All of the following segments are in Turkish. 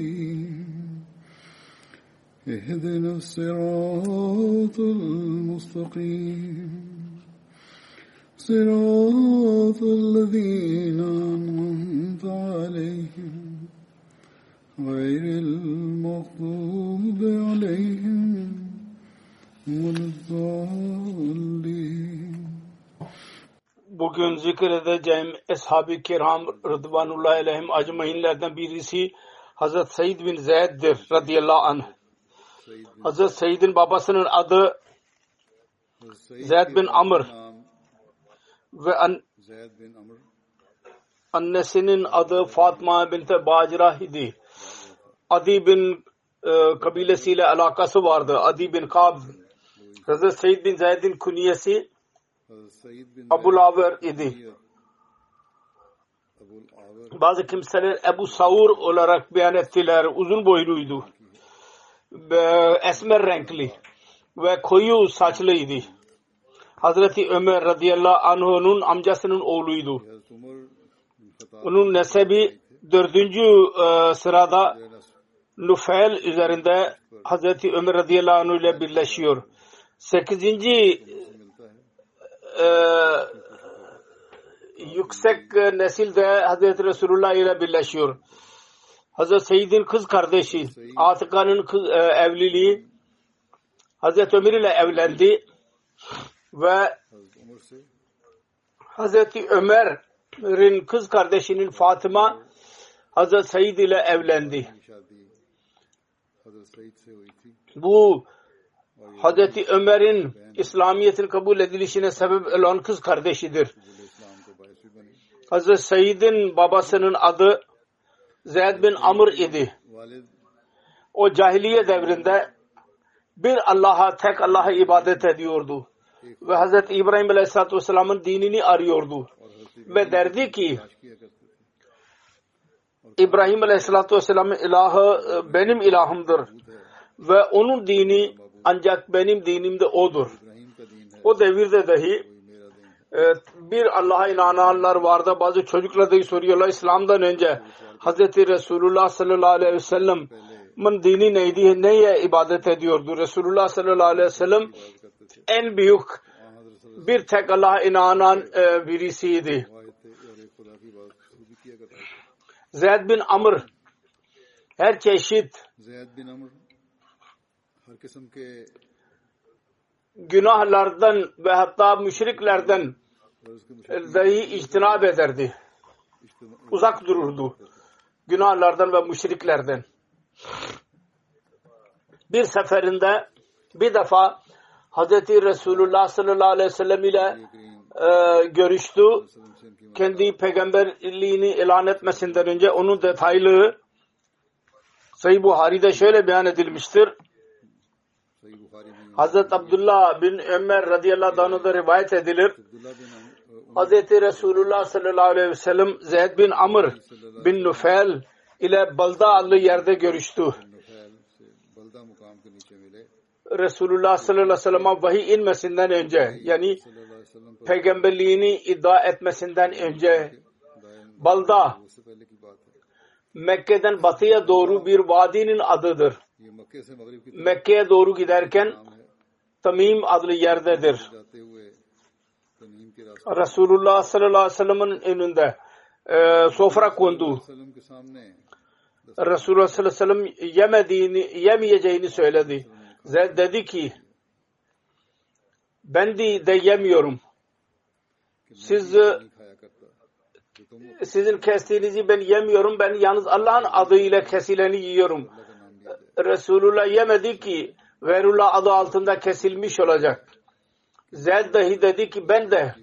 نستعين اهدنا الصراط المستقيم. صراط الذين أنعمت عليهم غير المغضوب عليهم ولا الضالين. Bugün zikredeceğim Ashab-ı Kiram Rıdvanullahi Aleyhim acmainlerden birisi Hazret Said bin Zeyd'dir radıyallahu anh. Hazret Said'in babasının adı Zeyd bin Amr ve an, annesinin adı Fatma bint Bacira idi. Adi bin e, kabilesiyle alakası vardı. Adi bin Kab. Hazret Said bin Zeyd'in kunyesi Hazret Said bin Abu Laver idi. Bazı kimseler Ebu Saur olarak beyan ettiler. Uzun boyluydu. Esmer renkli ve koyu saçlıydı. Hazreti Ömer radıyallahu anh'ın amcasının oğluydu. Onun nesebi dördüncü e, sırada Nufel üzerinde Hazreti Ömer radıyallahu anh ile birleşiyor. Sekizinci e, yüksek e, nesil de Hazreti Resulullah ile birleşiyor. Hazreti Seyyid'in kız kardeşi Atika'nın kız, e, evliliği Hazreti Ömer ile evlendi ve Hazreti Ömer'in kız kardeşinin Fatıma Hazreti Seyyid ile evlendi. Bu Hazreti Ömer'in İslamiyet'in kabul edilişine sebep olan kız kardeşidir. Hazreti Said'in babasının adı Zeyd bin Amr idi. O cahiliye devrinde bir Allah'a tek Allah'a ibadet ediyordu. Ve Hazreti İbrahim Aleyhisselatü Vesselam'ın dinini arıyordu. Ve derdi ki İbrahim Aleyhisselatü Vesselam'ın ilahı e, benim ilahımdır. Ve onun dini ancak benim dinimde odur. O devirde dahi ee, bir Allah'a inananlar vardı. Bazı çocuklar da soruyorlar İslam'dan önce Hz. Resulullah sallallahu aleyhi ve sellem'in dini neydi? Neye ibadet ediyordu? Resulullah sallallahu aleyhi ve sellem en büyük bir tek Allah'a inanan e, birisiydi. Zeyd bin Amr her çeşit günahlardan ve hatta müşriklerden e, dahi içtinab ederdi. Uzak dururdu. Günahlardan ve müşriklerden. Bir seferinde bir defa Hazreti Resulullah sallallahu aleyhi ve sellem ile e, görüştü. Kendi peygamberliğini ilan etmesinden önce onun detaylı Sayı Buhari'de şöyle beyan edilmiştir. Hazreti Abdullah bin Ömer radıyallahu anh'da rivayet edilir. Hazreti Resulullah sallallahu aleyhi ve sellem Zeyd bin Amr bin Nufel ile Balda adlı yerde görüştü. Resulullah sallallahu aleyhi ve sellem'e vahiy inmesinden önce yani peygamberliğini iddia etmesinden önce Balda Mekke'den batıya doğru bir vadinin adıdır. Mekke'ye doğru giderken Tamim adlı yerdedir. Resulullah sallallahu aleyhi ve sellem'in önünde e, sofra kondu. Resulullah sallallahu aleyhi ve sellem yemediğini, yemeyeceğini söyledi. Dedi ki ben de, yemiyorum. Siz sizin kestiğinizi ben yemiyorum. Ben yalnız Allah'ın adıyla kesileni yiyorum. Resulullah yemedi ki Verullah adı altında kesilmiş olacak. Zeyd dahi dedi ki ben de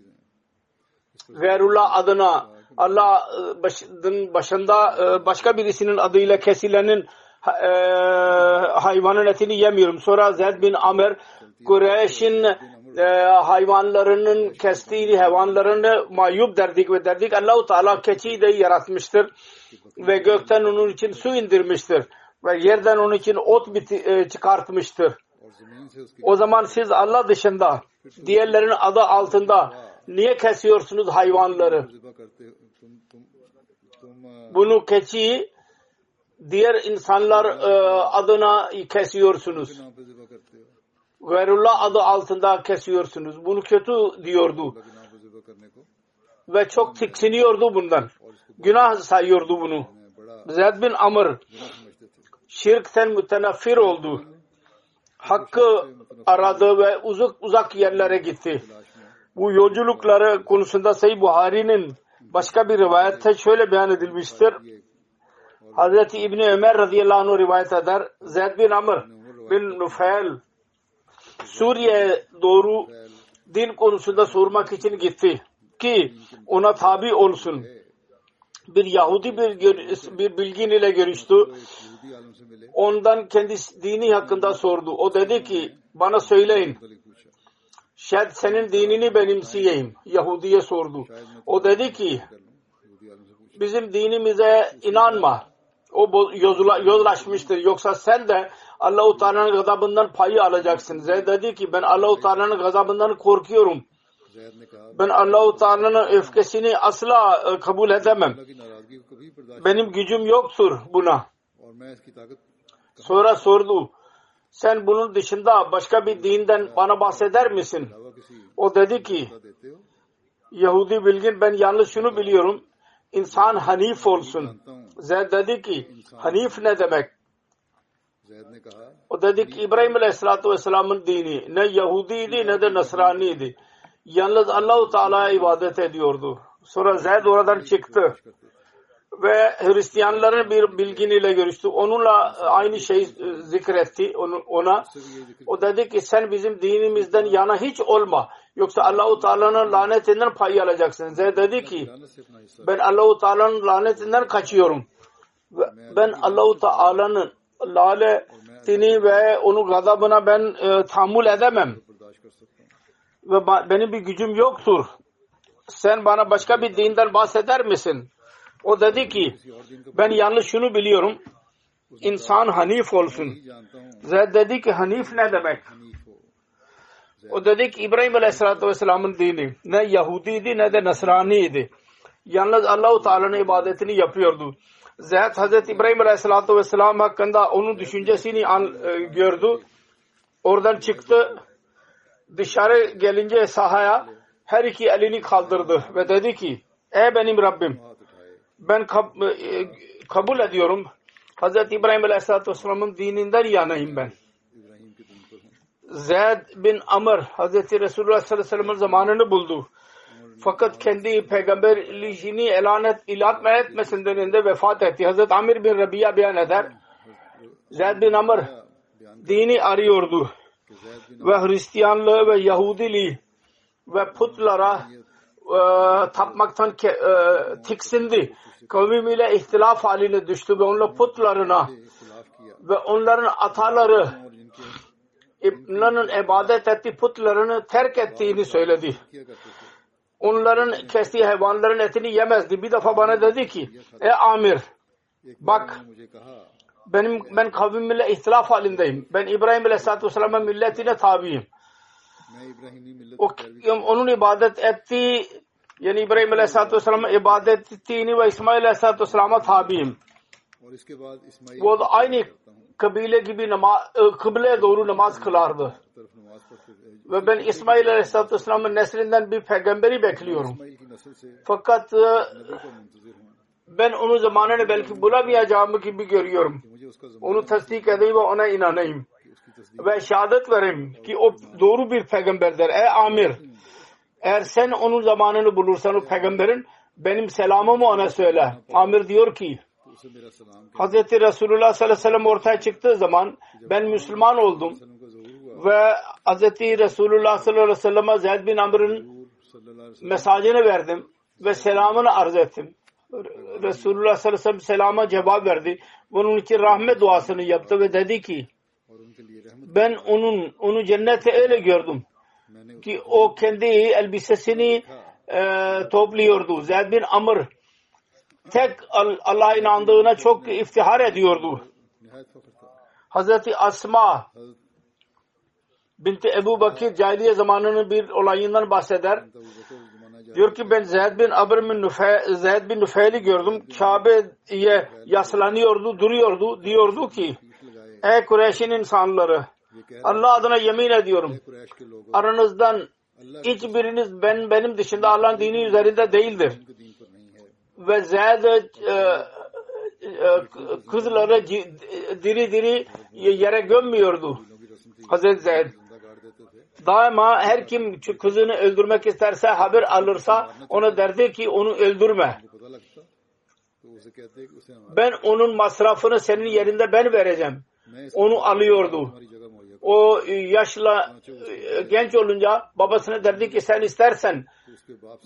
Verullah adına Allah'ın başında e, başka birisinin adıyla kesilenin e, hayvanın etini yemiyorum. Sonra Zeyd bin Amer Kureyş'in e, hayvanlarının kestiği hayvanlarını mayup derdik ve derdik Allahu Teala keçiyi de yaratmıştır ve gökten onun için su indirmiştir ve yerden onun için ot biti, e, çıkartmıştır. O zaman siz Allah dışında diğerlerin adı altında niye kesiyorsunuz hayvanları? Bunu keçiyi diğer insanlar e, adına kesiyorsunuz. Gayrullah adı altında kesiyorsunuz. Bunu kötü diyordu. Ve çok tiksiniyordu bundan. Günah sayıyordu bunu. Zeyd bin Amr şirkten mütenafir oldu. Hakkı aradı ve uzak uzak yerlere gitti. Bu yolculukları konusunda Sayı Buhari'nin başka bir rivayette şöyle beyan edilmiştir. Hazreti İbni Ömer radıyallahu anh rivayet eder. Zeyd bin Amr bin Nufel Suriye doğru din konusunda sormak için gitti ki ona tabi olsun bir Yahudi bir, bir bilgin ile görüştü. Ondan kendisi dini hakkında sordu. O dedi ki bana söyleyin. Şayet senin dinini benimseyeyim. Yahudi'ye sordu. O dedi ki bizim dinimize inanma. O yozula, yozlaşmıştır. Yoksa sen de Allah-u Teala'nın gazabından payı alacaksın. Zeyd dedi ki ben Allah-u Teala'nın gazabından korkuyorum. Ben Allah-u Teala'nın öfkesini asla e, kabul edemem. Benim gücüm yoktur buna. Sonra sordu. Sen bunun dışında başka bir dinden bana bahseder misin? O dedi ki Yahudi bilgin ben yalnız şunu biliyorum. İnsan hanif olsun. Zeyd dedi ki hanif ne demek? O dedi ki İbrahim Aleyhisselatü Vesselam'ın dini ne Yahudiydi ne de Nasraniydi yalnız Allahu Teala'ya ibadet ediyordu. Sonra Zeyd oradan çıktı ve Hristiyanların bir bilginiyle görüştü. Onunla e, aynı şeyi e, zikretti ona. O dedi ki sen bizim dinimizden yana hiç olma. Yoksa Allahu Teala'nın lanetinden pay alacaksın. Zeyd dedi ki ben Allahu Teala'nın lanetinden kaçıyorum. Ben Allahu Teala'nın lanetini ve onun gazabına ben e, tahammül edemem ve benim bir gücüm yoktur. Sen bana başka bir dinden bahseder misin? O dedi ki ben yalnız şunu biliyorum. İnsan hanif olsun. Zeyd dedi ki hanif ne demek? O dedi ki İbrahim Aleyhisselatü Vesselam'ın dini ne Yahudiydi ne de Nasraniydi. Yalnız Allahu Teala'nın ibadetini yapıyordu. Zeyd Hazreti İbrahim Aleyhisselatü Vesselam hakkında onun düşüncesini e, gördü. Oradan çıktı dışarı gelince sahaya her iki elini kaldırdı ve dedi ki ey benim Rabbim ben kab e, kabul ediyorum Hz. İbrahim Aleyhisselatü Vesselam'ın dininden yanayım ben. Zeyd bin Amr Hz. Resulullah Sallallahu Aleyhi ve Sellem'in zamanını buldu. Fakat kendi peygamberliğini ilan, et, ilan etmesinden önce vefat etti. Hz. Amir bin Rabia beyan eder. Zeyd bin Amr dini arıyordu ve Hristiyanlığı ve Yahudiliği ve putlara e, tapmaktan ke, e, tiksindi. Kavmiyle ihtilaf haline düştü ve onunla putlarına ve onların ataları İbnan'ın ibadet ettiği putlarını terk ettiğini söyledi. Onların kestiği hayvanların etini yemezdi. Bir defa bana dedi ki, e Amir bak benim ben kavmimle ihtilaf halindeyim. Ben İbrahim Aleyhisselatü Vesselam'ın milletine tabiyim. O, onun ibadet ettiği yani İbrahim Aleyhisselatü Vesselam'a ibadet ettiğini ve İsmail Aleyhisselatü Vesselam'a tabiyim. O da aynı kabile gibi namaz, e, kıble doğru namaz kılardı. Ve ben İsmail Aleyhisselatü Vesselam'ın neslinden bir peygamberi bekliyorum. Fakat e, ben onu zamanını belki bulamayacağımı gibi görüyorum. Onu tasdik edeyim ve ona inanayım. Ve şehadet vereyim ki o doğru bir peygamberdir. Ey amir eğer sen onun zamanını bulursan o peygamberin benim selamımı ona söyle. Amir diyor ki Hz. Resulullah sallallahu aleyhi ve sellem ortaya çıktığı zaman ben Müslüman oldum ve Hz. Resulullah sallallahu aleyhi ve sellem'e Zeyd bin Amr'ın mesajını verdim ve selamını arz ettim. Resulullah sallallahu aleyhi ve sellem selama cevap verdi. Onun için rahmet duasını yaptı ve dedi ki ben onun onu cennette öyle gördüm ki o kendi elbisesini e, topluyordu. Zeyd bin Amr tek Allah'a inandığına çok iftihar ediyordu. Hazreti Asma binti Ebu Bakir cahiliye zamanının bir olayından bahseder. Diyor ki ben Zeyd bin Abr bin Nufey, Zeyd bin Nufeyl'i gördüm. Kabe'ye yaslanıyordu, duruyordu. Diyordu ki ey Kureyş'in insanları Allah adına yemin ediyorum. Aranızdan hiçbiriniz ben benim dışında Allah'ın dini üzerinde değildir. Ve Zeyd e, e, e kızları diri diri yere gömmüyordu. Hazreti Zeyd daima her kim kızını öldürmek isterse haber alırsa ona derdi ki onu öldürme. Ben onun masrafını senin yerinde ben vereceğim. Onu alıyordu. O e, yaşla e, genç olunca babasına derdi ki sen istersen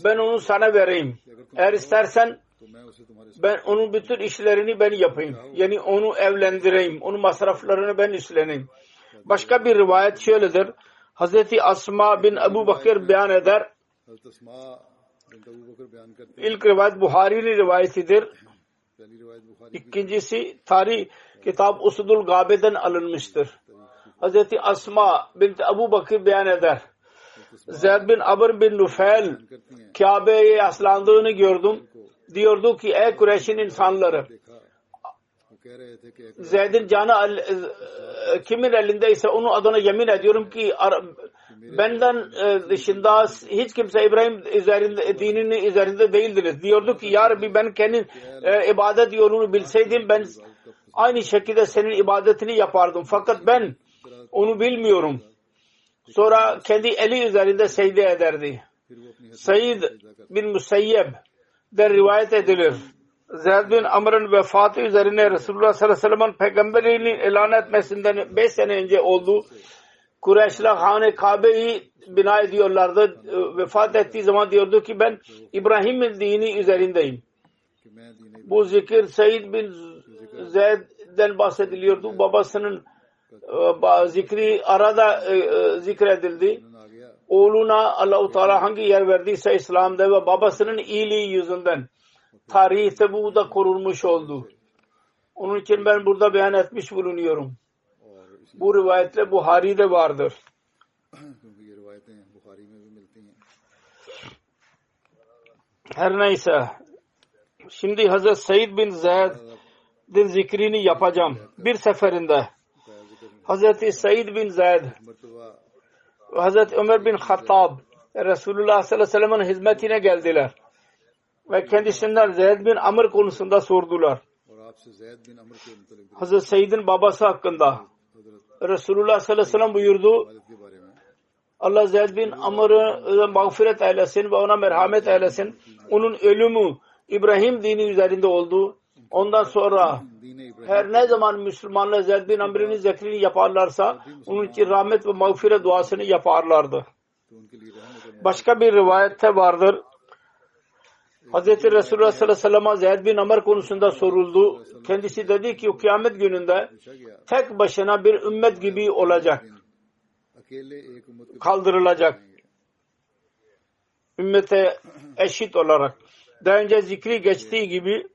ben onu sana vereyim. Eğer istersen ben onun bütün işlerini ben yapayım. Yani onu evlendireyim. Onun masraflarını ben üstleneyim. Başka bir rivayet şöyledir. Hazreti Asma bin Ebu Bakır beyan eder. İlk rivayet Buhari'nin rivayetidir. İkincisi tarih kitap Usudul Gabe'den alınmıştır. Hazreti Asma bin Ebu Bakır beyan eder. Zeyd bin Abr bin Nufel Kabe'ye yaslandığını gördüm. Diyordu ki ey Kureyş'in insanları Zeyd'in canı e, kimin elindeyse onu adına yemin ediyorum ki benden e, dışında hiç kimse İbrahim üzerinde, dininin üzerinde değildiniz. Diyordu ki ya Rabbi ben kendi e, ibadet yolunu bilseydim ben aynı şekilde senin ibadetini yapardım. Fakat ben onu bilmiyorum. Sonra kendi eli üzerinde secde ederdi. Said bin Musayyeb de rivayet edilir. Zeyd bin Amr'ın vefatı üzerine Resulullah sallallahu aleyhi ve sellem'in peygamberliğini ilan etmesinden 5 sene önce oldu. Kureyşler Hane Kabe'yi bina ediyorlardı. E, vefat ettiği zaman diyordu ki ben İbrahim'in dini üzerindeyim. Bu zikir Seyyid bin Zeyd'den bahsediliyordu. Babasının e, zikri arada e, zikredildi. Oğluna Allah-u Teala hangi yer verdiyse İslam'da ve babasının iyiliği yüzünden tarihte bu da korunmuş oldu. Onun için ben burada beyan etmiş bulunuyorum. Bu rivayetle Buhari'de vardır. Her neyse. Şimdi Hazret Said bin Zeyd'in zikrini yapacağım. Bir seferinde. Hazreti Said bin Zeyd Hazreti Ömer bin Hattab Resulullah sallallahu aleyhi ve sellem'in hizmetine geldiler ve kendisinden Zeyd bin Amr konusunda sordular. Hazreti Seyyid'in babası hakkında Resulullah sallallahu aleyhi ve sellem buyurdu. Allah Zeyd bin Amr'ı mağfiret eylesin ve ona merhamet eylesin. Onun ölümü İbrahim dini üzerinde oldu. Ondan sonra her ne zaman Müslümanlar Zeyd bin Amr'ın zikrini yaparlarsa onun için rahmet ve mağfiret duasını yaparlardı. Başka bir rivayette vardır. Hz. Resulullah sallallahu aleyhi ve sellem'e Zeyd bin Amr konusunda soruldu. Kendisi dedi ki kıyamet gününde tek başına bir ümmet gibi olacak. Kaldırılacak. Ümmete eşit olarak. Daha önce zikri geçtiği gibi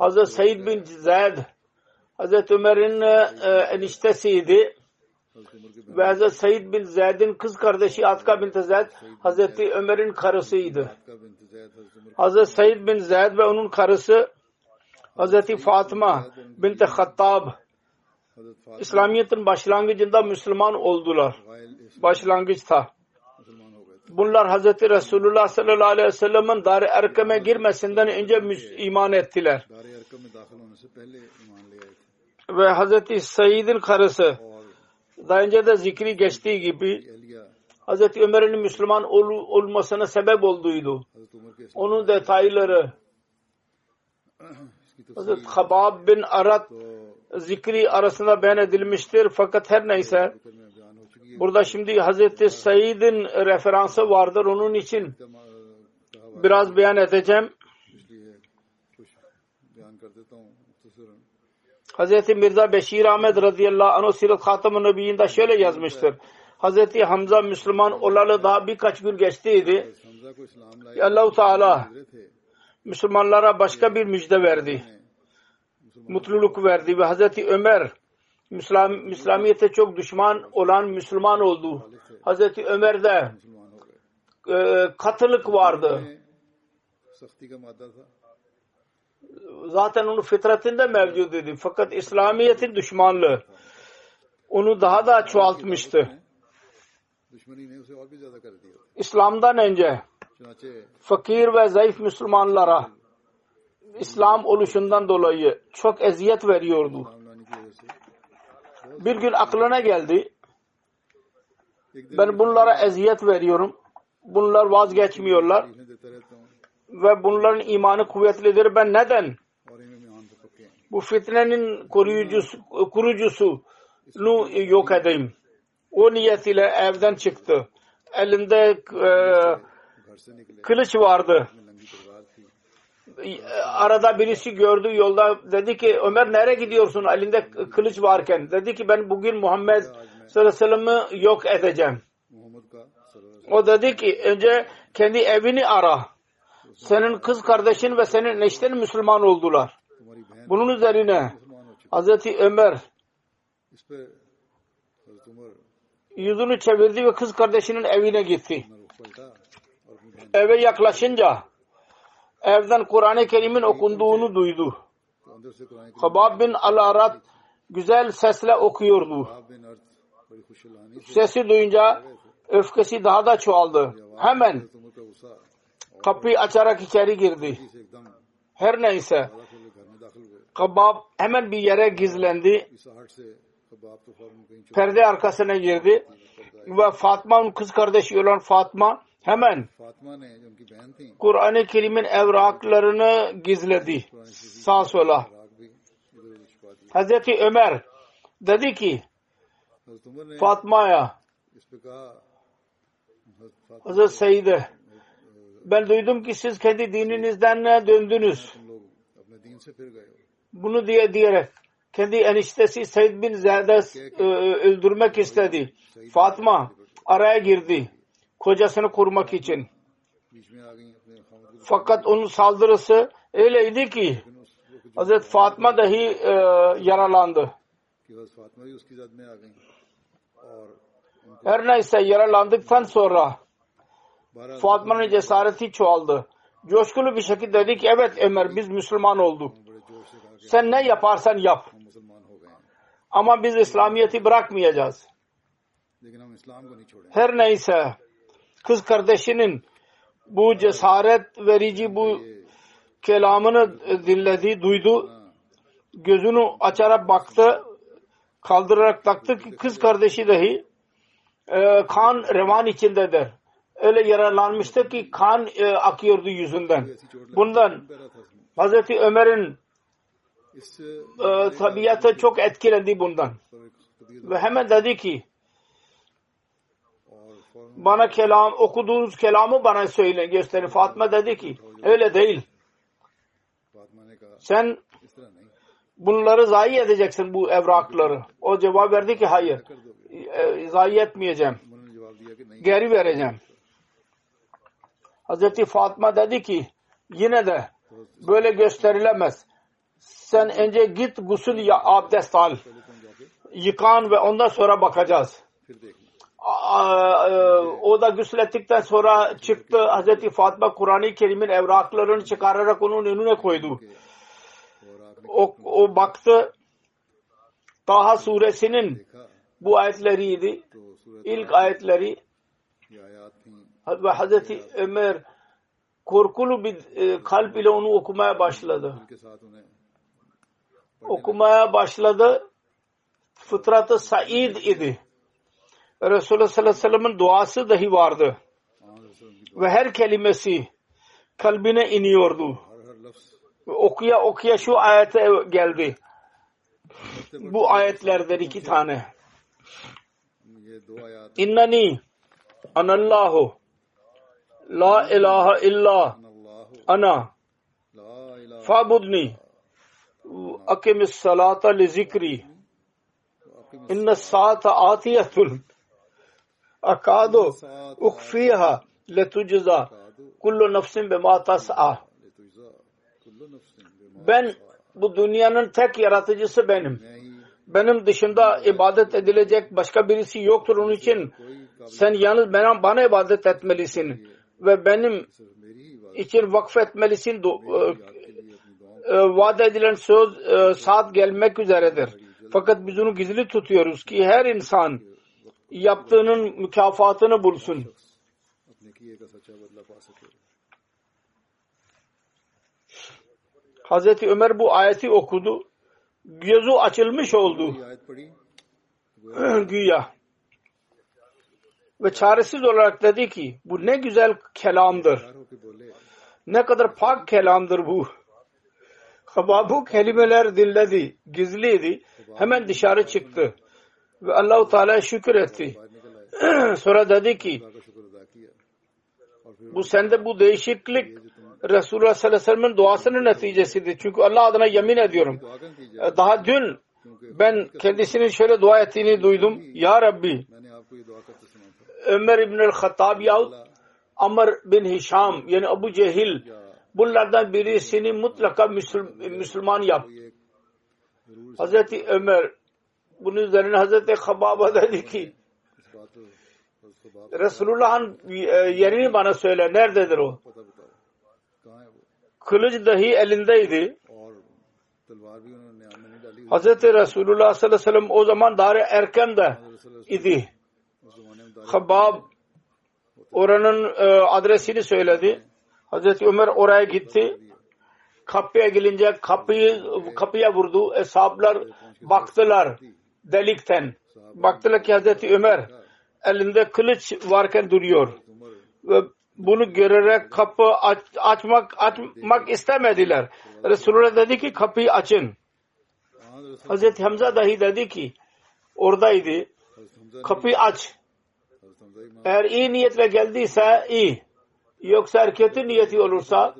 Hz. Said bin Zeyd Hz. Ömer'in e, eniştesiydi. Ve Hz. Said bin Zeyd'in kız kardeşi Atka bin Zeyd Hz. Ömer'in karısıydı. Hz. Said bin Zeyd ve onun karısı Hz. Fatıma bin Hattab İslamiyet'in başlangıcında Müslüman oldular. Başlangıçta. Bunlar Hz. Resulullah sallallahu aleyhi ve sellem'in dar erkeme girmesinden önce iman ettiler. Ve Hz. Said'in karısı daha önce de zikri geçtiği gibi Hz. Ömer'in Müslüman ol, olmasına sebep olduydu. Onun detayları Hz. Habab bin Arat zikri arasında beyan edilmiştir. Fakat her neyse burada şimdi Hz. Said'in referansı vardır. Onun için biraz beyan edeceğim. Hz. Mirza Beşir Ahmet radıyallahu anh Sirat Hatam-ı Nebiyyinde şöyle yazmıştır. Hz. Hamza Müslüman olalı daha birkaç gün geçtiydi. Allahu Teala Müslümanlara başka bir müjde verdi. Mutluluk verdi ve Hz. Ömer Müslüman, İslamiyet'e çok düşman olan Müslüman oldu. Hz. Ömer'de e, katılık vardı zaten onun fıtratında mevcut idi. Fakat İslamiyet'in düşmanlığı onu daha da çoğaltmıştı. İslam'dan önce fakir ve zayıf Müslümanlara İslam oluşundan dolayı çok eziyet veriyordu. Bir gün aklına geldi. Ben bunlara eziyet veriyorum. Bunlar vazgeçmiyorlar ve bunların imanı kuvvetlidir. Ben neden? Bu fitnenin koruyucusu, kurucusunu yok edeyim. O niyetiyle evden çıktı. Elinde e, kılıç vardı. Arada birisi gördü yolda dedi ki Ömer nereye gidiyorsun elinde kılıç varken? Dedi ki ben bugün Muhammed sallallahu aleyhi ve sellem'i yok edeceğim. O dedi ki önce kendi evini ara senin kız kardeşin ve senin eşten Müslüman oldular. Bunun üzerine Hazreti Ömer yüzünü çevirdi ve kız kardeşinin evine gitti. Eve yaklaşınca evden Kur'an-ı Kerim'in okunduğunu duydu. Habab bin Alarat güzel sesle okuyordu. Sesi duyunca öfkesi daha da çoğaldı. Hemen kapıyı açarak içeri girdi. Her neyse Kabab hemen bir yere gizlendi. Perde arkasına girdi. Ve Fatma'nın kız kardeşi olan Fatma hemen Kur'an-ı Kerim'in evraklarını gizledi. Sağ sola. Hazreti Ömer dedi ki Fatma'ya Hazreti Said'e ben duydum ki siz kendi dininizden döndünüz. Bunu diye diyerek kendi eniştesi Seyd bin Zade e, öldürmek istedi. Fatma araya girdi kocasını kurmak için. Fakat onun saldırısı öyleydi ki Hazreti Fatma dahi e, yaralandı. Her neyse yaralandıktan sonra Fuat Man'ın cesareti çoğaldı. Coşkulu bir şekilde dedi ki evet Ömer biz Müslüman olduk. Sen ne yaparsan yap. Ama biz İslamiyet'i bırakmayacağız. Her neyse kız kardeşinin bu cesaret verici bu kelamını dinledi, duydu. Gözünü açarak baktı, kaldırarak taktı ki kız kardeşi dahi e, kan revan içindedir öyle yaralanmıştı ki kan e, akıyordu yüzünden. Bundan Hazreti Ömer'in e, tabiatı çok etkilendi bundan. Ve hemen dedi ki bana kelam okuduğunuz kelamı bana söyle gösterin. Fatma dedi ki öyle değil. Sen bunları zayi edeceksin bu evrakları. O cevap verdi ki hayır. E, zayi etmeyeceğim. Geri vereceğim. Hazreti Fatma dedi ki yine de böyle gösterilemez. Sen önce git gusül ya abdest al. Yıkan ve ondan sonra bakacağız. E, o da guslettikten sonra çıktı. Hazreti Fatma Kur'an-ı Kerim'in evraklarını çıkararak onun önüne koydu. O, o baktı Taha suresinin bu ayetleriydi. İlk ayetleri ve Hazreti Ömer korkulu bir e, kalp ile onu okumaya başladı. Okumaya başladı. Fıtratı Said idi. Resulullah sallallahu aleyhi ve sellem'in duası dahi vardı. Ve her kelimesi kalbine iniyordu. Okuya okuya şu ayete geldi. Bu ayetlerden iki tane. İnnani anallahu La ilahe illa ana fabudni akimis salata li zikri inna saata atiyatun akadu ukfiha letujza kullu nefsin bima tas'a ben bu dünyanın tek yaratıcısı benim. Benim dışında ibadet edilecek başka birisi yoktur. Onun için sen yalnız bana, bana ibadet etmelisin ve benim için vakfetmelisin e, e, vaat edilen söz e, saat gelmek üzeredir. Fakat biz onu gizli tutuyoruz ki her insan yaptığının mükafatını bulsun. Hazreti Ömer bu ayeti okudu. Gözü açılmış oldu. Güya ve çaresiz olarak dedi ki bu ne güzel kelamdır. Ne kadar pak kelamdır bu. Hababu kelimeler dinledi, gizliydi. Hemen dışarı çıktı. Ve Allahu Teala şükür etti. Sonra dedi ki bu sende bu değişiklik Resulullah sallallahu aleyhi ve sellem'in duasının neticesidir. Çünkü Allah adına yemin ediyorum. E, daha dün ben kendisinin şöyle dua ettiğini duydum. Ya Rabbi Ömer İbnül Hattab yahut Amr bin Hişam yani Abu Cehil bunlardan birisini mutlaka Müslüm, Müslüman yap. Hazreti Ömer bunun üzerine Hazreti Hababa dedi ki Resulullah'ın e, yerini bana söyle. Nerededir o? Kılıç dahi elindeydi. Hazreti Resulullah sallallahu aleyhi ve sellem o zaman daha erken de idi. Habab oranın e, adresini söyledi. Hazreti Ömer oraya gitti. Kapıya gelince kapıyı kapıya vurdu. Eshablar baktılar delikten. Baktılar ki Hazreti Ömer elinde kılıç varken duruyor. Ve bunu görerek kapı aç, açmak açmak istemediler. Resulullah dedi ki kapıyı açın. Hazreti Hamza dahi dedi ki oradaydı. Kapıyı aç. Eğer iyi niyetle geldiyse iyi. Yoksa erketi niyeti olursa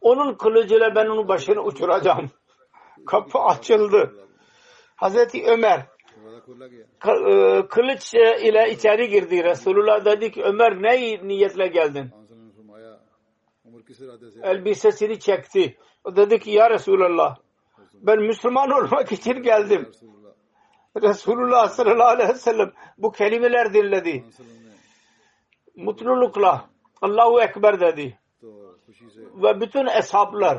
onun kılıcıyla ben onun başını uçuracağım. Kapı açıldı. Hazreti Ömer e, kılıç ile içeri girdi. Resulullah dedi ki Ömer ne niyetle geldin? Elbisesini çekti. O dedi ki ya Resulallah ben Müslüman olmak için geldim. Resulullah sallallahu aleyhi ve sellem bu kelimeler dinledi. Mutlulukla Allahu Ekber dedi. Ve bütün eshablar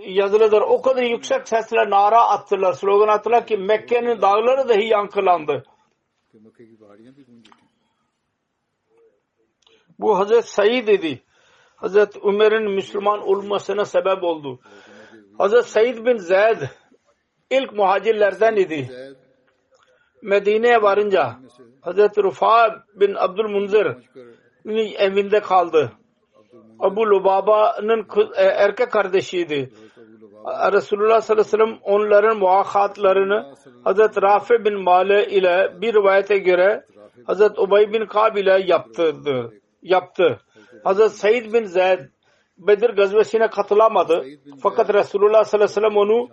yazılıdır. O kadar yüksek sesle nara attılar, slogan attılar ki Mekke'nin dağları dahi yankılandı. Bu Hazret Said idi. Hazret Ömer'in Müslüman olmasına sebep oldu. Hazret Said bin Zeyd ilk muhacirlerden idi. Medine'ye varınca Hz. Rufa bin Abdülmunzir evinde kaldı. Abu Lubaba'nın e, erkek kardeşiydi. Resulullah sallallahu aleyhi ve sellem onların muhakkatlarını Hz. Rafi bin Male ile bir rivayete göre Hz. Ubey bin Kab ile yaptırdı, yaptı. Hz. Said bin Zeyd Bedir gazvesine katılamadı. Fakat Resulullah sallallahu aleyhi ve sellem onu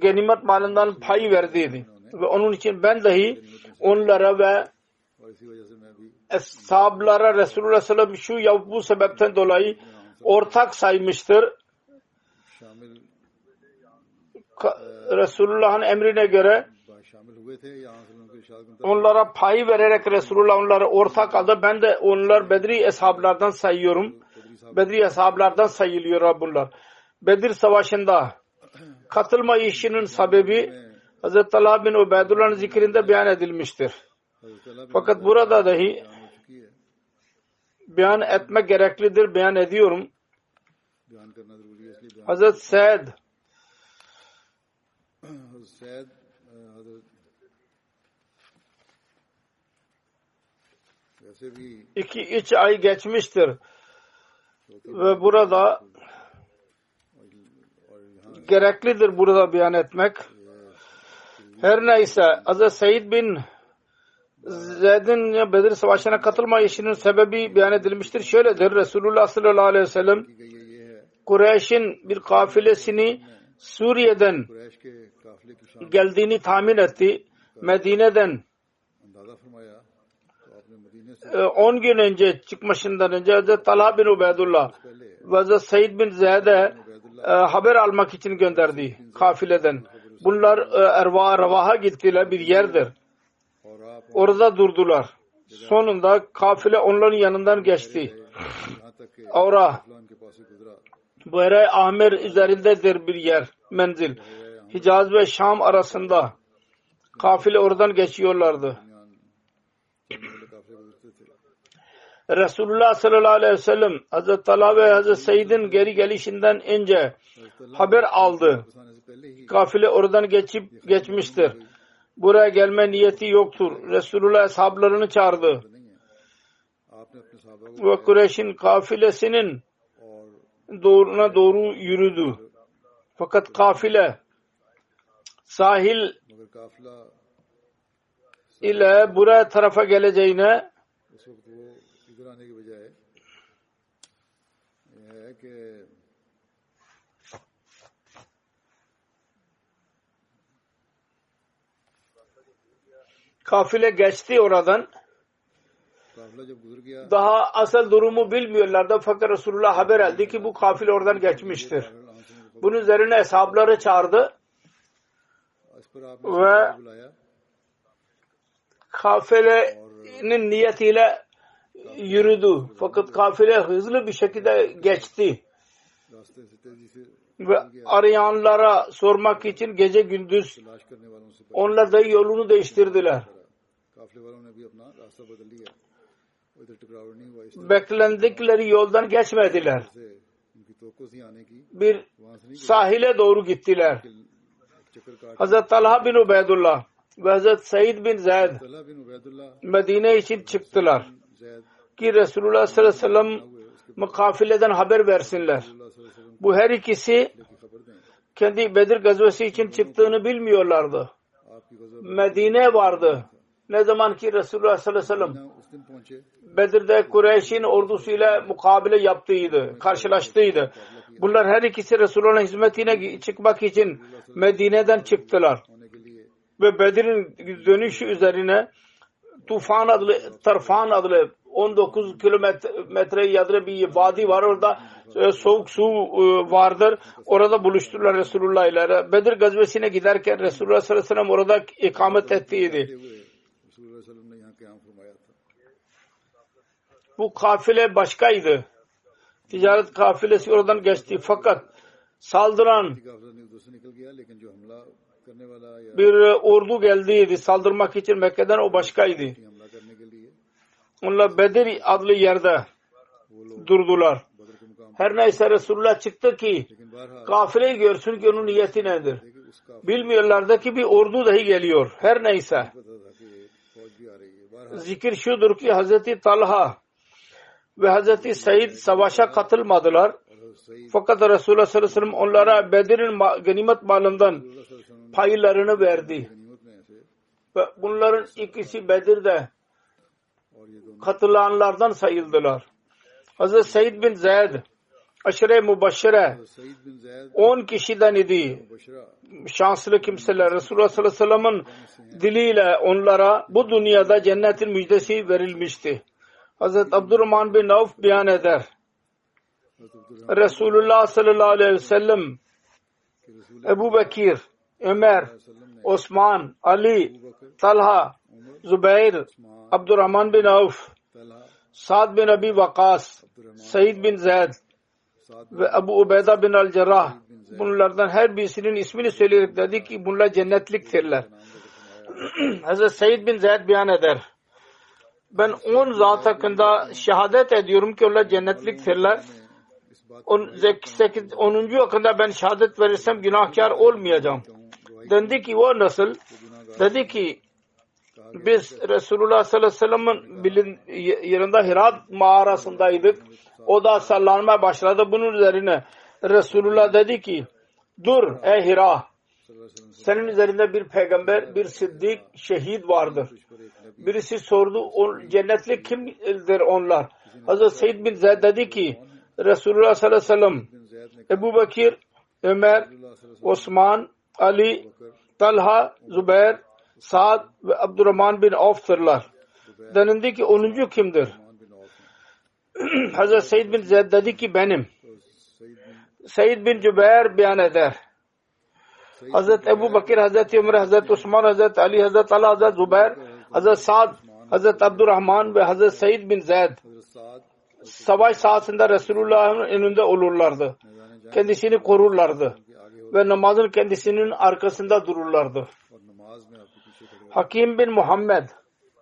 genimet malından pay verdiydi. Ve onun için ben dahi onlara ve eshablara Resulullah sallallahu şu ya bu sebepten dolayı ortak saymıştır. Resulullah'ın emrine göre onlara pay vererek Resulullah onlara ortak aldı. Ben de onlar Bedri eshablardan sayıyorum. Bedri eshablardan sayılıyor bunlar. Bedir savaşında katılma işinin sebebi Hz. Talha bin Ubeydullah'ın zikrinde beyan edilmiştir. Fakat burada dahi beyan etmek gereklidir. Beyan ediyorum. Hz. Said iki üç ay geçmiştir. Ve burada gereklidir burada beyan etmek. Her neyse Hz. Seyyid bin Zeyd'in Bedir Savaşı'na katılma işinin sebebi beyan edilmiştir. Şöyledir Resulullah sallallahu aleyhi ve sellem Kureyş'in bir kafilesini Suriye'den geldiğini tahmin etti. Medine'den e, 10 gün önce çıkmasından önce Hz. Talha bin Ubeydullah ve Hz. Seyyid bin Zeyd'e e, haber almak için gönderdi kafileden. Bunlar e, Erva Revaha gittiler bir yerdir. Orada durdular. Sonunda kafile onların yanından geçti. Avra Bere Ahmer üzerindedir bir yer, menzil. Hicaz ve Şam arasında kafile oradan geçiyorlardı. Resulullah sallallahu aleyhi ve sellem Hazreti Talha ve Hazreti Seyyid'in geri gelişinden önce haber aldı. Kafile oradan geçip geçmiştir. Buraya gelme niyeti yoktur. Resulullah ashablarını çağırdı. Ve Kureyş'in kafilesinin doğruna doğru yürüdü. Fakat kafile sahil ile buraya tarafa geleceğine Kafile geçti oradan. Daha asıl durumu bilmiyorlardı fakat Resulullah haber aldı ki bu kafile oradan geçmiştir. Bunun üzerine hesapları çağırdı ve kafilenin niyetiyle yürüdü. Fakat kafile hızlı bir şekilde geçti. Ve arayanlara sormak için gece gündüz onlar da yolunu değiştirdiler. Beklendikleri yoldan geçmediler. Bir sahile doğru gittiler. Hazreti Talha bin Ubeydullah ve Hazreti Said bin Zayd Medine için çıktılar ki Resulullah sallallahu aleyhi ve sellem kafileden haber versinler. Bu her ikisi kendi Bedir gazvesi için çıktığını bilmiyorlardı. Medine vardı. Ne zaman ki Resulullah sallallahu aleyhi ve sellem Bedir'de Kureyş'in ordusuyla mukabele yaptığıydı, karşılaştıydı. Bunlar her ikisi Resulullah'ın hizmetine çıkmak için Medine'den çıktılar. Ve Bedir'in dönüşü üzerine Tufan adlı, Tarfan adlı 19 kilometre yadıra bir vadi var orada ee, soğuk su e, vardır. Orada buluştular Resulullah ile. Bedir gazvesine giderken Resulullah sallallahu aleyhi ve sellem orada ikamet ettiydi. Bu kafile başkaydı. Ticaret kafilesi oradan geçti. Fakat saldıran bir ordu geldiydi saldırmak için Mekke'den o başkaydı. Onlar Bedir adlı yerde durdular. Her neyse Resulullah çıktı ki kafireyi görsün ki onun niyeti nedir. Bilmiyorlardı ki bir ordu dahi geliyor. Her neyse. Zikir şudur ki Hazreti Talha ve Hazreti Said savaşa katılmadılar. Fakat Resulullah sallallahu aleyhi ve sellem onlara Bedir'in ganimet malından paylarını verdi. Ve bunların ikisi Bedir'de katılanlardan sayıldılar. Hazreti Seyyid bin Zeyd aşire mübaşire 10 kişiden idi. Şanslı kimseler Resulullah sallallahu aleyhi ve sellem'in diliyle onlara bu dünyada cennetin müjdesi verilmişti. Hazreti Abdurrahman bin Avf beyan eder. Resulullah sallallahu aleyhi ve sellem Ebu Bekir Ömer, Osman, Ali, Talha, Zübeyir, Abdurrahman bin Avf, Sa'd bin Abi Vakas, Said bin Zeyd ve Abu Ubeyda bin Al Cerrah bunlardan her birisinin ismini söyleyerek dedi ki bunlar cennetliktirler. Hazreti Said bin Zeyd beyan eder. Ben on zat hakkında şehadet ediyorum ki onlar cennetliktirler. 18, 10. hakkında ben şehadet verirsem günahkar olmayacağım dedi ki o nasıl? Dedi ki biz Resulullah sallallahu aleyhi ve sellem'in yanında Hirat mağarasındaydık. O da sallanmaya başladı. Bunun üzerine Resulullah dedi ki dur ey Hira senin üzerinde bir peygamber, bir siddik, şehit vardır. Birisi sordu, o, cennetli kimdir onlar? Hazreti Seyyid bin Zeyd dedi ki, Resulullah sallallahu aleyhi ve sellem, Ebu Bakir, Ömer, Osman, Ali, Talha, Zübeyir, Saad ve Abdurrahman bin Avf'tırlar. Denildi ki 10. kimdir? Hazret Seyyid bin Zeyd dedi ki benim. Seyyid bin Cübeyr beyan eder. Hazret Ebu Bakir, Hazret Ömer, Hazret Osman, Hazret Ali, Hazret Ali, Hazret Zübeyir, Hazret Saad, Hazret Abdurrahman ve Hazret Seyyid bin Zeyd savaş sahasında Resulullah'ın önünde olurlardı. Kendisini korurlardı ve namazın kendisinin arkasında dururlardı. Hakim bin Muhammed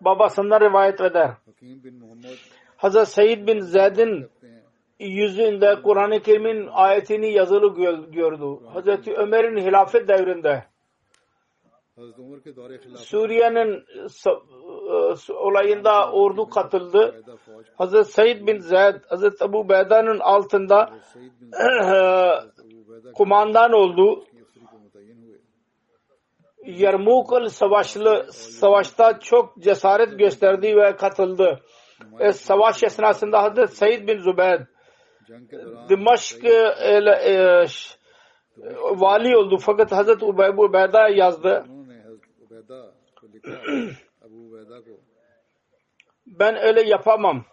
babasından rivayet eder. Hazreti Seyyid bin Zeyd'in yüzünde Kur'an-ı Kerim'in ayetini yazılı gördü. Hazreti Ömer'in hilafet devrinde Suriye'nin e, olayında ordu katıldı. Hazreti Said bin Zeyd, Hazreti Abu Beyda'nın altında e, kumandan oldu. Yarmukul savaşlı savaşta çok cesaret gösterdi ve katıldı. E, savaş esnasında Hazreti Said bin Zübeyir Dimaşk el, e, vali oldu fakat Hazreti Ubeybu Ubeyda yazdı. ben öyle yapamam.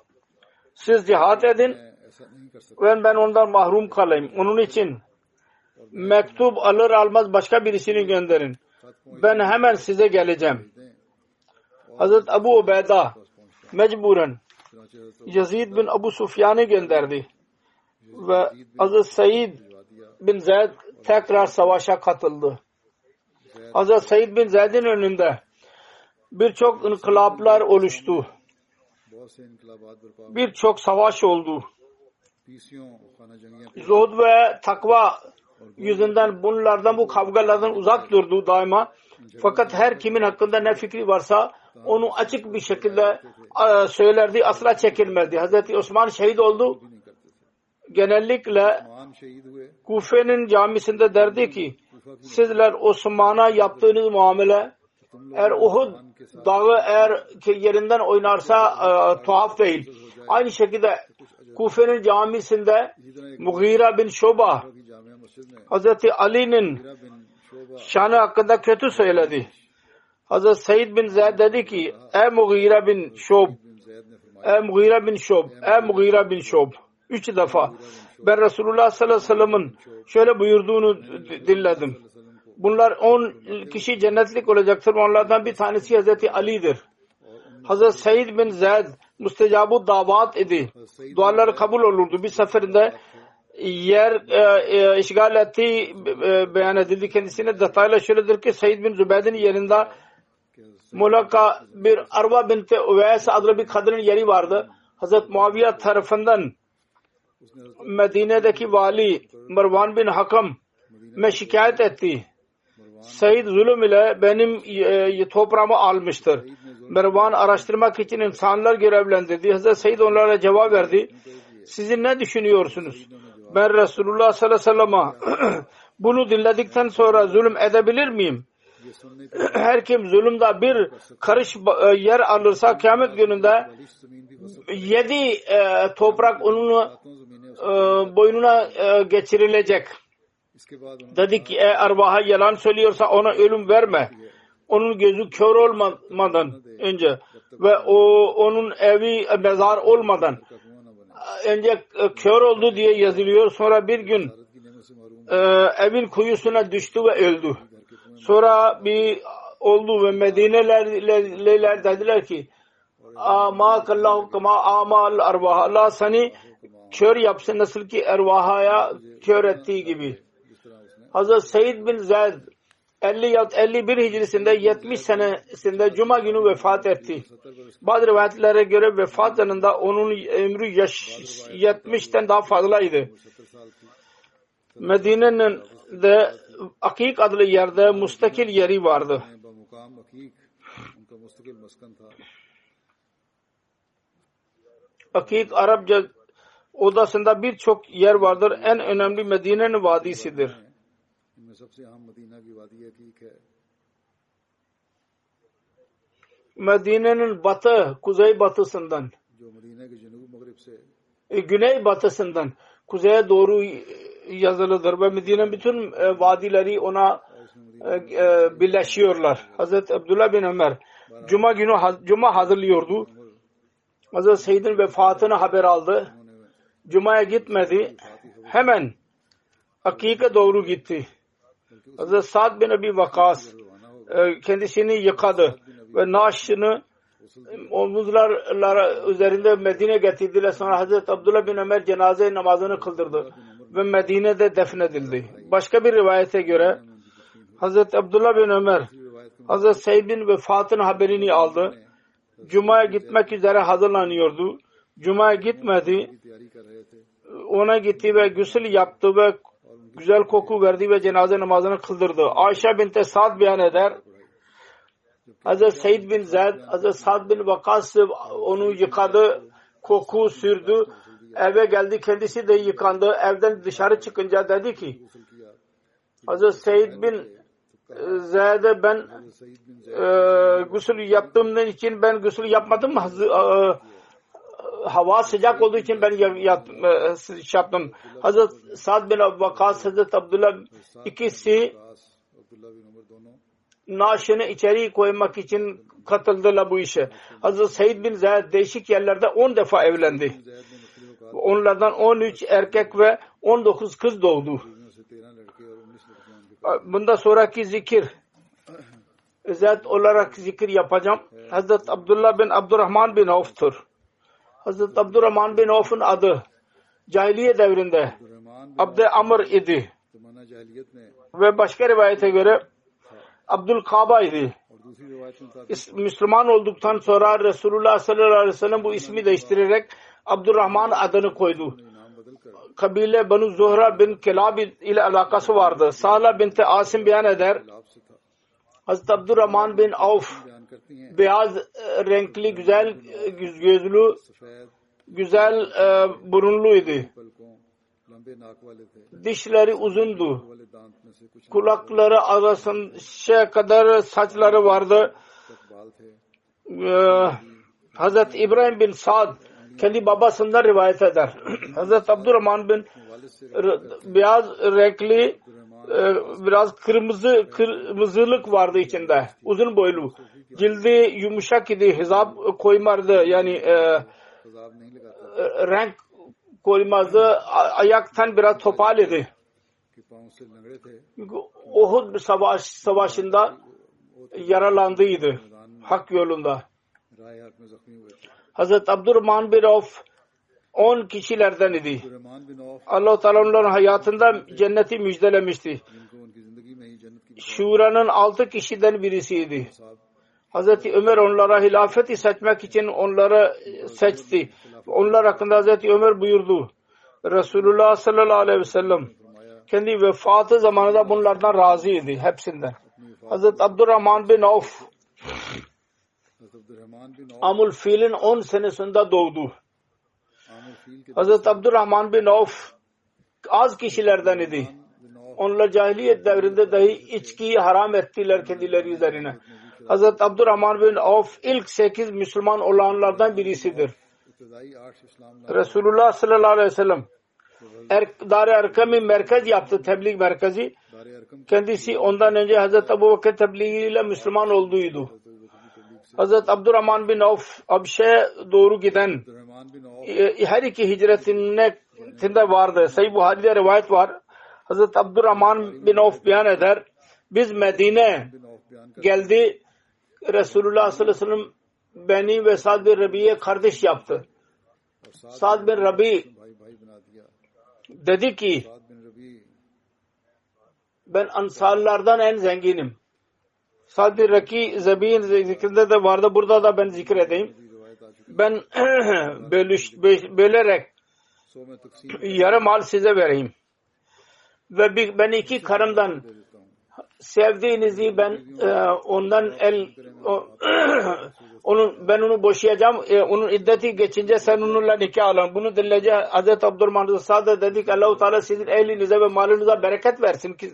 Siz cihat edin. Ben ben ondan mahrum kalayım. Onun için mektup alır almaz başka birisini gönderin. Ben hemen size geleceğim. Hazret Abu Ubeyda mecburen Yazid bin Abu Sufyan'ı gönderdi. Ve Hazret Said bin Zeyd tekrar savaşa katıldı. Hazret Said bin Zeyd'in önünde birçok inkılaplar oluştu. Birçok savaş oldu. Zuhud ve takva yüzünden bunlardan bu kavgalardan uzak durdu daima. Fakat her kimin hakkında ne fikri varsa onu açık bir şekilde e, söylerdi, asla çekilmezdi. Hazreti Osman şehit oldu. Genellikle Kufe'nin camisinde derdi ki sizler Osman'a yaptığınız muamele eğer Uhud dağı eğer yerinden oynarsa e, tuhaf değil. Aynı şekilde Kufe'nin camisinde Mughira bin Şoba Hazreti Ali'nin şanı hakkında kötü söyledi. Hazreti Said bin Zeyd dedi ki Ey Mughira bin Şob Ey Mughira bin Şob Ey Mughira bin Şob Üç defa ben Resulullah sallallahu aleyhi ve sellem'in şöyle buyurduğunu dinledim. Bunlar on kişi cennetlik olacaktır. Onlardan bir tanesi Hazreti Ali'dir. Hazreti Said bin Zeyd müstecabu davat idi. Duaları kabul olurdu. Bir seferinde yer e, e, işgal ettiği e, beyan edildi kendisine. Detayla şöyledir ki Said bin Zübeyd'in yerinde Mulaka bir Arva binti Uveys adlı bir kadının yeri vardı. Hazreti Muaviye tarafından Medine'deki vali Mervan bin Hakam me şikayet etti. Said zulüm ile benim e, toprağımı almıştır. Mervan araştırmak için insanlar görevlendirdi. Hazreti Said onlara cevap verdi. Sizin ne düşünüyorsunuz? ben Resulullah sallallahu aleyhi ve sellem'e bunu dinledikten sonra zulüm edebilir miyim? Her kim zulümde bir karış e, yer alırsa kıyamet gününde yedi e, toprak onun e, boynuna geçirilecek. Dedi ki e, erbaha yalan söylüyorsa ona ölüm verme. Onun gözü kör olmadan önce ve o onun evi mezar olmadan önce e, kör oldu diye yazılıyor. Sonra bir gün e, evin kuyusuna düştü ve öldü. Sonra bir oldu ve Medine'liler dediler ki ama kallahu kama amal arvah Allah seni kör yapsın nasıl ki ervahaya kör ettiği gibi. Hazreti Seyyid bin Zayd 50 ya 51 Hicrisinde 70 senesinde Cuma günü vefat etti. Bazı rivayetlere göre vefat yanında onun ömrü yaş, 70'ten daha fazlaydı. Medine'nin de Akik adlı yerde müstakil yeri vardı. Akik Arapça odasında birçok yer vardır. En önemli Medine'nin vadisidir. Medine'nin batı, kuzey batısından güney batısından kuzeye doğru yazılıdır ve Medine'nin bütün vadileri ona birleşiyorlar. Hazreti Abdullah bin Ömer Cuma günü Cuma hazırlıyordu. Hazreti Seyyid'in vefatını haber aldı. Cuma'ya gitmedi. Hemen hakika doğru gitti. Hazreti Sa'd bin Ebi Vakas e, kendisini yıkadı ve naaşını e, omuzlar üzerinde Medine getirdiler. Sonra Hazreti Abdullah bin Ömer cenaze namazını kıldırdı ve Medine'de defnedildi. Başka bir rivayete göre Hazreti Abdullah bin Ömer Hazreti Seyd bin vefatın haberini aldı. Cuma'ya gitmek üzere hazırlanıyordu. Cuma'ya gitmedi. Ona gitti ve gusül yaptı ve güzel koku verdi ve cenaze namazını kıldırdı. Ayşe binte Sad beyan eder. Hazreti Seyyid bin Zayd, Hazreti Sad bin Vakas onu yıkadı, koku sürdü. Eve geldi, kendisi de yıkandı. Evden dışarı çıkınca dedi ki, Hazreti Seyyid bin e, Zayd'e ben e, gusül yaptığımdan için ben gusül yapmadım mı? E, hava sıcak olduğu için ben yat, e, şey yaptım. Hazret Sad bin Vakkas, Hazret Abdullah ikisi naaşını içeri koymak için katıldılar bu işe. Hazret Said bin Zahid değişik yerlerde 10 defa evlendi. Onlardan 13 erkek ve 19 kız doğdu. Bunda sonraki zikir zat olarak zikir yapacağım. Hazret Abdullah bin Abdurrahman bin Avf'tur. Hazreti Abdurrahman bin Avf'ın adı cahiliye devrinde Abde Amr idi. Ve başka rivayete göre Abdül Kaba idi. Müslüman olduktan sonra Resulullah sallallahu aleyhi ve sellem bu ismi değiştirerek Abdurrahman adını koydu. Kabile Banu Zuhra bin Kilab ile alakası vardı. Sala binti Asim beyan eder. Hazreti Abdurrahman bin Avf beyaz e, renkli, güzel e, gözlü, güzel e, burunluydu. Dişleri uzundu. Kulakları arasında kadar saçları vardı. Ee, Hazreti İbrahim bin Saad kendi babasından rivayet eder. Hazreti Abdurrahman bin beyaz renkli e, biraz kırmızı kırmızılık vardı içinde. Uzun boylu cildi yumuşak idi. Hizap koymardı. Yani e, e renk koymazdı. Ayaktan biraz topal idi. Uhud savaş, savaşında yaralandıydı. Hak yolunda. Hazreti Abdurrahman bin Avf 10 kişilerden idi. Allah-u Teala onların hayatında cenneti müjdelemişti. Şura'nın 6 kişiden birisiydi. Hazreti Ömer onlara hilafeti seçmek için onları e, seçti. Onlar hakkında Hazreti Ömer buyurdu. Resulullah sallallahu aleyhi ve sellem kendi vefatı zamanında bunlardan razıydı hepsinden. Hazreti Abdurrahman bin Avf Amul Fil'in 10 senesinde doğdu. Hazreti Abdurrahman bin Avf az kişilerden idi. Onlar cahiliyet devrinde dahi içkiyi haram ettiler kendileri üzerine. Hazreti Abdurrahman bin Avf ilk sekiz Müslüman olanlardan birisidir. Resulullah sallallahu aleyhi ve sellem er, dar Erkam'ı merkez yaptı, tebliğ merkezi. Kendisi ondan önce Hazreti Ebu Bakır tebliğiyle Müslüman olduğuydu. Hazreti Abdurrahman bin Avf Abşe'ye doğru giden e, her iki hicretinde vardı. Sayı Buhari'de rivayet var. Hazreti Abdurrahman bin Avf beyan eder. Biz Medine geldi Resulullah sallallahu aleyhi ve sellem beni ve Sad bin Rabi'ye kardeş yaptı. Sad bin Rabi dedi ki ben ansarlardan en zenginim. Sad bin Raki Zabi'nin zikrinde de vardı. Burada da ben zikredeyim. Ben bölüş, bölerek yarım mal size vereyim. Ve ben iki karımdan sevdiğinizi ben e, ondan el onu ben onu boşayacağım. E, onun iddeti geçince sen onunla nikah alın. Bunu dinleyince Hazreti Abdurrahman Sadı dedi ki Allah-u Teala sizin ehlinize ve malınıza bereket versin. Ki,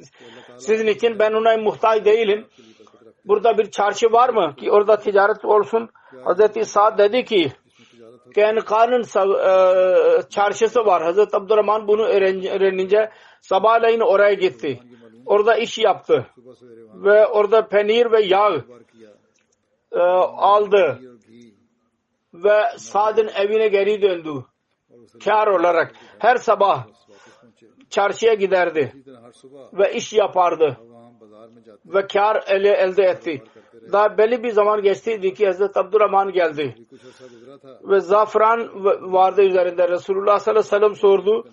sizin için ben ona muhtaç değilim. Burada bir çarşı var mı ki orada ticaret olsun? Hazreti Sa'd dedi ki Kenka'nın e, çarşısı var. Hazreti Abdurrahman bunu öğrenince sabahleyin oraya gitti orada iş yaptı ve orada peynir ve yağ e, aldı ve Sad'ın evine geri döndü. Kar olarak her sabah çarşıya giderdi ve iş yapardı ve kar ele elde etti. Daha belli bir zaman geçtiydi ki Hazreti Abdurrahman geldi ve zafran vardı üzerinde. Resulullah sallallahu aleyhi ve sellem sordu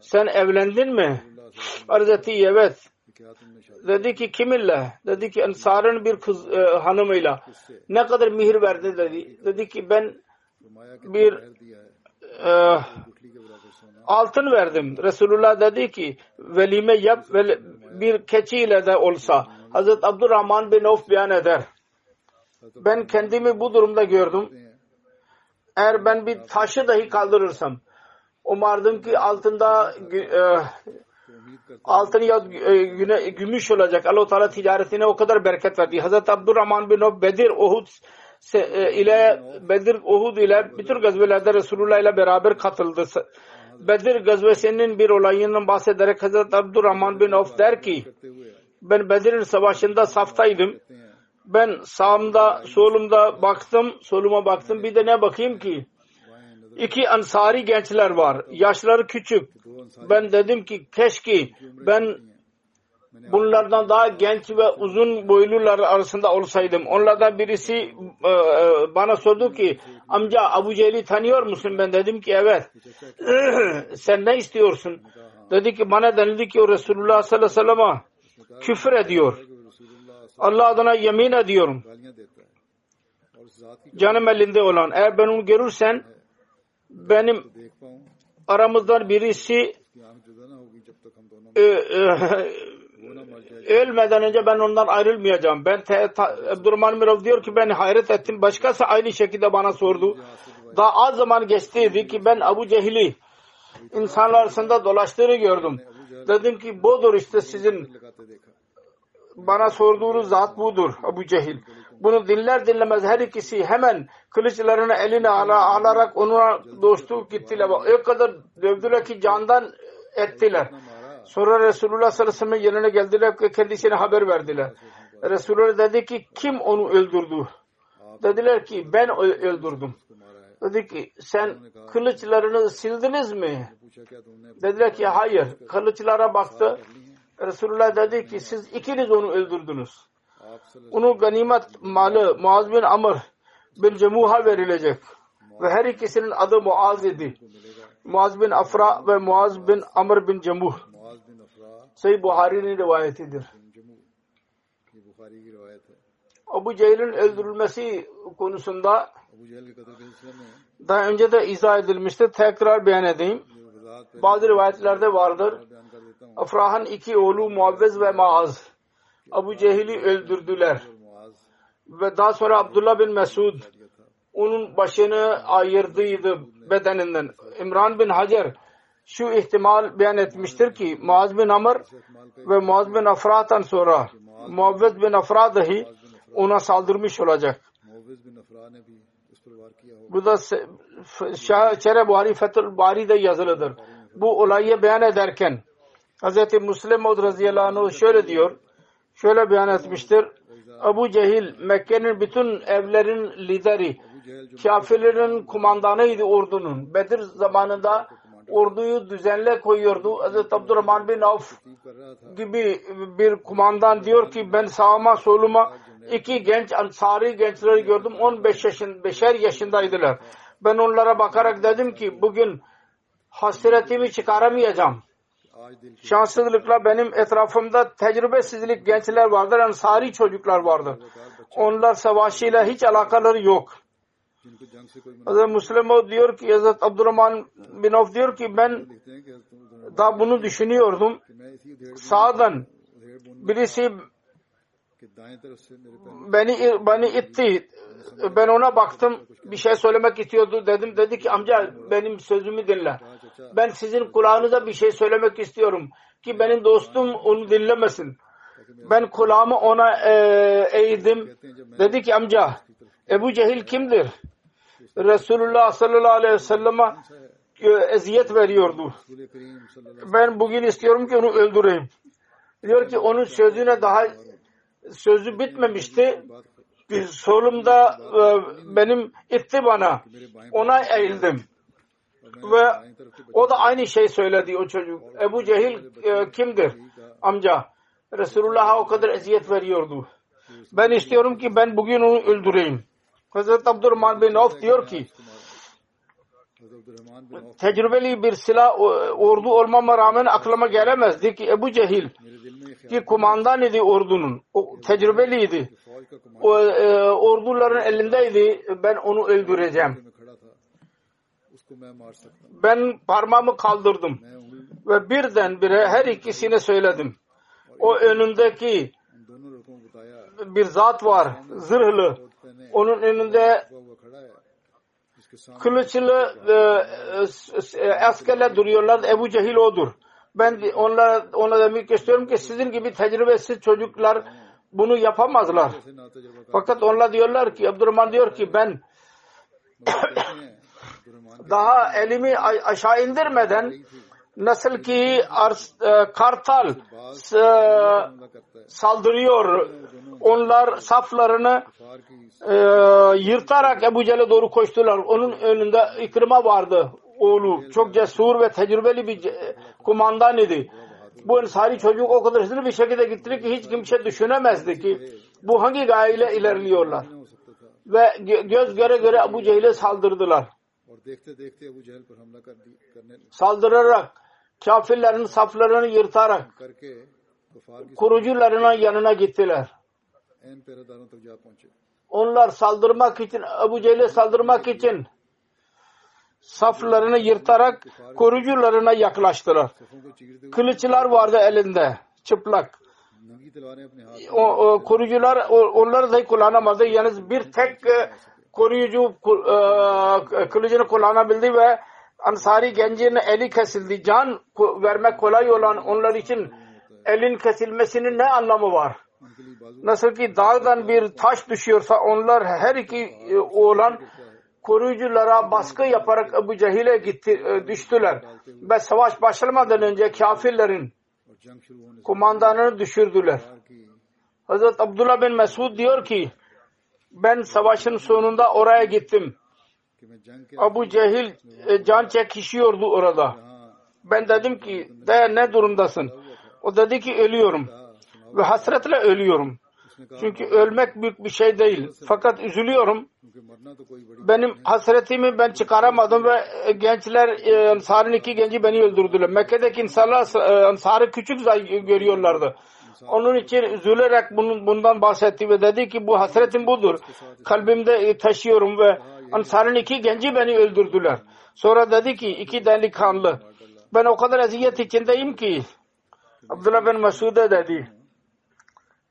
sen evlendin mi? Arz etti evet. Dedi ki kiminle? Dedi ki Ensar'ın bir kız e, hanımıyla. Ne kadar mihir verdi dedi. Dedi ki ben bir e, altın verdim. Resulullah dedi ki velime yap ve bir keçiyle de olsa. Hazreti Abdurrahman bin Of beyan eder. Ben kendimi bu durumda gördüm. Eğer ben bir taşı dahi kaldırırsam umardım ki altında e, altın ya e, güne, gümüş olacak. Allah-u Teala ticaretine o kadar bereket verdi. Hazreti Abdurrahman bin Ob Bedir, Uhud se, e, ile Bedir, Uhud ile bütün gazvelerde Resulullah ile beraber katıldı. Bedir gazvesinin bir olayından bahsederek Hazreti Abdurrahman bin Of der ki ben Bedir savaşında saftaydım. Ben sağımda, solumda baktım, soluma baktım. Bir de ne bakayım ki? iki ansari gençler var. Yaşları küçük. Ben dedim ki keşke ben bunlardan daha genç ve uzun boylular arasında olsaydım. Onlardan birisi e, e, bana sordu ki amca Abu Cehil'i tanıyor musun? Ben dedim ki evet. Sen ne istiyorsun? Dedi ki bana denildi ki o Resulullah sallallahu aleyhi ve sellem'e küfür ediyor. Allah adına yemin ediyorum. Canım elinde olan. Eğer ben onu görürsen benim aramızdan birisi e, e, ölmeden önce ben ondan ayrılmayacağım. Ben Abdurrahman Mirav diyor ki ben hayret ettim. Başkası aynı şekilde bana sordu. Daha az zaman geçtiydi ki ben Abu Cehil'i insanlar arasında dolaştığını gördüm. Dedim ki budur işte sizin bana sorduğunuz zat budur Abu Cehil. Bunu dinler dinlemez her ikisi hemen kılıçlarını eline ala, alarak ona dostluk gittiler. O kadar dövdüler ki candan ettiler. Sonra Resulullah sallallahu aleyhi ve sellem'in yanına geldiler ve kendisine haber verdiler. Resulullah dedi ki kim onu öldürdü? Dediler ki ben öldürdüm. Dedi ki sen kılıçlarını sildiniz mi? Dediler ki hayır. Kılıçlara baktı. Resulullah dedi ki siz ikiniz onu öldürdünüz onun ganimet malı Muaz bin Amr bin Cemuh'a verilecek. Ve her ikisinin adı Muaz idi. Muaz bin Afra ve Muaz bin Amr bin Cemuh. Sayı Buhari'nin rivayetidir. Abu Cehil'in öldürülmesi konusunda daha önce de izah edilmişti. Tekrar beyan edeyim. Bazı rivayetlerde vardır. Afrah'ın iki oğlu Muavvez ve Maaz. Abu Cehil'i öldürdüler. Ve daha sonra Abdullah bin Mesud onun başını ayırdıydı bedeninden. İmran bin Hacer şu ihtimal beyan etmiştir ki Muaz bin Amr ve Muaz bin Afra'dan sonra Muavvet bin Afra dahi ona saldırmış olacak. Bu da Şere Buhari Fethül Bari'de yazılıdır. Bu olayı beyan ederken Hz. Müslim Maud radıyallahu şöyle diyor şöyle beyan etmiştir. Ebu Cehil Mekke'nin bütün evlerin lideri, kafirlerin kumandanıydı ordunun. Bedir zamanında orduyu düzenle koyuyordu. Hz. Abdurrahman bin Avf gibi bir kumandan diyor ki ben sağıma soluma iki genç ansari gençleri gördüm. 15 yaşın, beşer yaşındaydılar. Ben onlara bakarak dedim ki bugün hasretimi çıkaramayacağım. Şanssızlıkla benim etrafımda tecrübesizlik gençler vardır, ensari çocuklar vardır. Onlar savaşıyla hiç alakaları yok. Hazreti Müslim diyor ki Hazreti Abdurrahman bin Avf diyor ki ben da bunu düşünüyordum. Sağdan birisi beni beni itti. Ben ona baktım. Bir şey söylemek istiyordu dedim. Dedi ki amca benim sözümü dinle ben sizin kulağınıza bir şey söylemek istiyorum ki benim dostum onu dinlemesin. Ben kulağımı ona e, eğdim. Dedi ki amca Ebu Cehil kimdir? Resulullah sallallahu aleyhi ve sellem'e e, eziyet veriyordu. Ben bugün istiyorum ki onu öldüreyim. Diyor ki onun sözüne daha sözü bitmemişti. Bir solumda e, benim itti bana. Ona eğildim ve o da aynı şey söyledi o çocuk. Ebu Cehil e, kimdir? Amca. Resulullah'a o kadar eziyet veriyordu. Ben istiyorum ki ben bugün onu öldüreyim. Hazreti Abdurrahman bin Avf diyor ki tecrübeli bir silah e, ordu olmama rağmen aklıma gelemezdi ki Ebu Cehil ki kumandan idi ordunun. O tecrübeliydi. O, e, orduların elindeydi. Ben onu öldüreceğim. Ben parmağımı kaldırdım ve birdenbire her ikisini söyledim. O önümdeki bir zat var, zırhlı. Onun önünde kılıçlı e, e, e, askerler duruyorlar. Ebu Cehil odur. Ben onlara, ona demek istiyorum ki sizin gibi tecrübesiz çocuklar bunu yapamazlar. Fakat onlar diyorlar ki, Abdurrahman diyor ki ben daha elimi aşağı indirmeden nasıl ki e, kartal e, saldırıyor. Onlar saflarını e, yırtarak Ebu Cel'e doğru koştular. Onun önünde İkrim'a vardı oğlu. Çok cesur ve tecrübeli bir kumandan idi. Bu ensari çocuk o kadar hızlı bir şekilde gitti ki hiç kimse düşünemezdi ki bu hangi gayeyle ilerliyorlar. Ve göz göre göre Ebu Cehil'e saldırdılar saldırarak kafirlerin saflarını yırtarak kurucularının yanına gittiler. Onlar saldırmak için Ebu Cehil'e saldırmak için saflarını yırtarak korucularına yaklaştılar. Kılıçlar vardı elinde çıplak. O, o, korucular onları da kullanamadı. Yalnız bir tek e, koruyucu e, kılıcını kullanabildi ve Ansari gencinin eli kesildi. Can vermek kolay olan onlar için elin kesilmesinin ne anlamı var? Nasıl ki dağdan bir taş düşüyorsa onlar her iki e, oğlan koruyuculara baskı yaparak Ebu Cehil'e gitti, e, düştüler. Ve savaş başlamadan önce kafirlerin kumandanını düşürdüler. Hazreti Abdullah bin Mesud diyor ki ben savaşın sonunda oraya gittim. Abu Cehil e, can çekişiyordu orada. Ben dedim ki daya ne durumdasın? O dedi ki ölüyorum. Ve hasretle ölüyorum. Çünkü ölmek büyük bir şey değil. Fakat üzülüyorum. Benim hasretimi ben çıkaramadım ve e, gençler e, Ansar'ın iki genci beni öldürdüler. Mekke'deki insanlar e, Ansar'ı küçük görüyorlardı. Onun için üzülerek bunun, bundan bahsetti ve dedi ki bu hasretim budur. Kalbimde e, taşıyorum ve Ansar'ın iki genci beni öldürdüler. Sonra dedi ki iki delikanlı ben o kadar eziyet içindeyim ki Abdullah bin Mesud'e dedi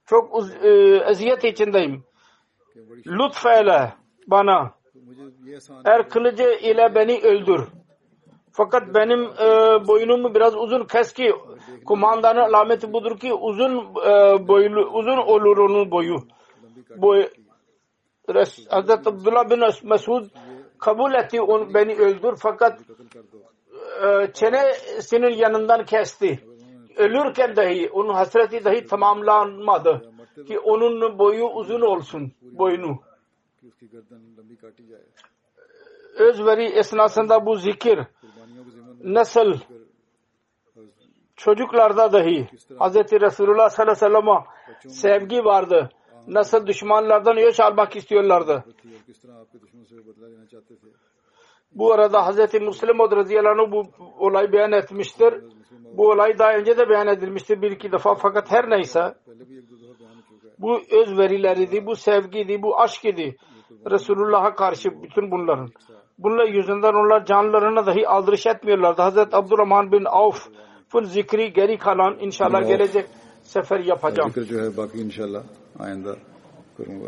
çok e, eziyet içindeyim. Lütfeyle bana er kılıcı ile beni öldür. Fakat benim e, boynumu biraz uzun kes ki kumandanın alameti budur ki uzun e, boylu, uzun olur onun boyu. Boy, Res, Hazreti Abdullah bin Mesud kabul etti on, beni öldür fakat e, çenesinin yanından kesti. Ölürken dahi onun hasreti dahi tamamlanmadı ki onun boyu uzun olsun boynu. Özveri esnasında bu zikir nesil çocuklarda dahi Hz. Resulullah sallallahu aleyhi ve sellem'e sevgi vardı. Nasıl düşmanlardan öç almak istiyorlardı. Bu arada Hz. Müslim radıyallahu anh bu olayı beyan etmiştir. Bu olay daha önce de beyan edilmiştir bir iki defa fakat her neyse bu özverileriydi, bu sevgiydi, bu aşk idi. Resulullah'a karşı bütün bunların. Bunlar yüzünden onlar canlarına dahi aldırış etmiyorlardı. Hazreti Abdurrahman bin Avf'ın zikri geri kalan inşallah Allah. gelecek sefer yapacağım. Zikri Zikir bak inşallah ayında kurumda.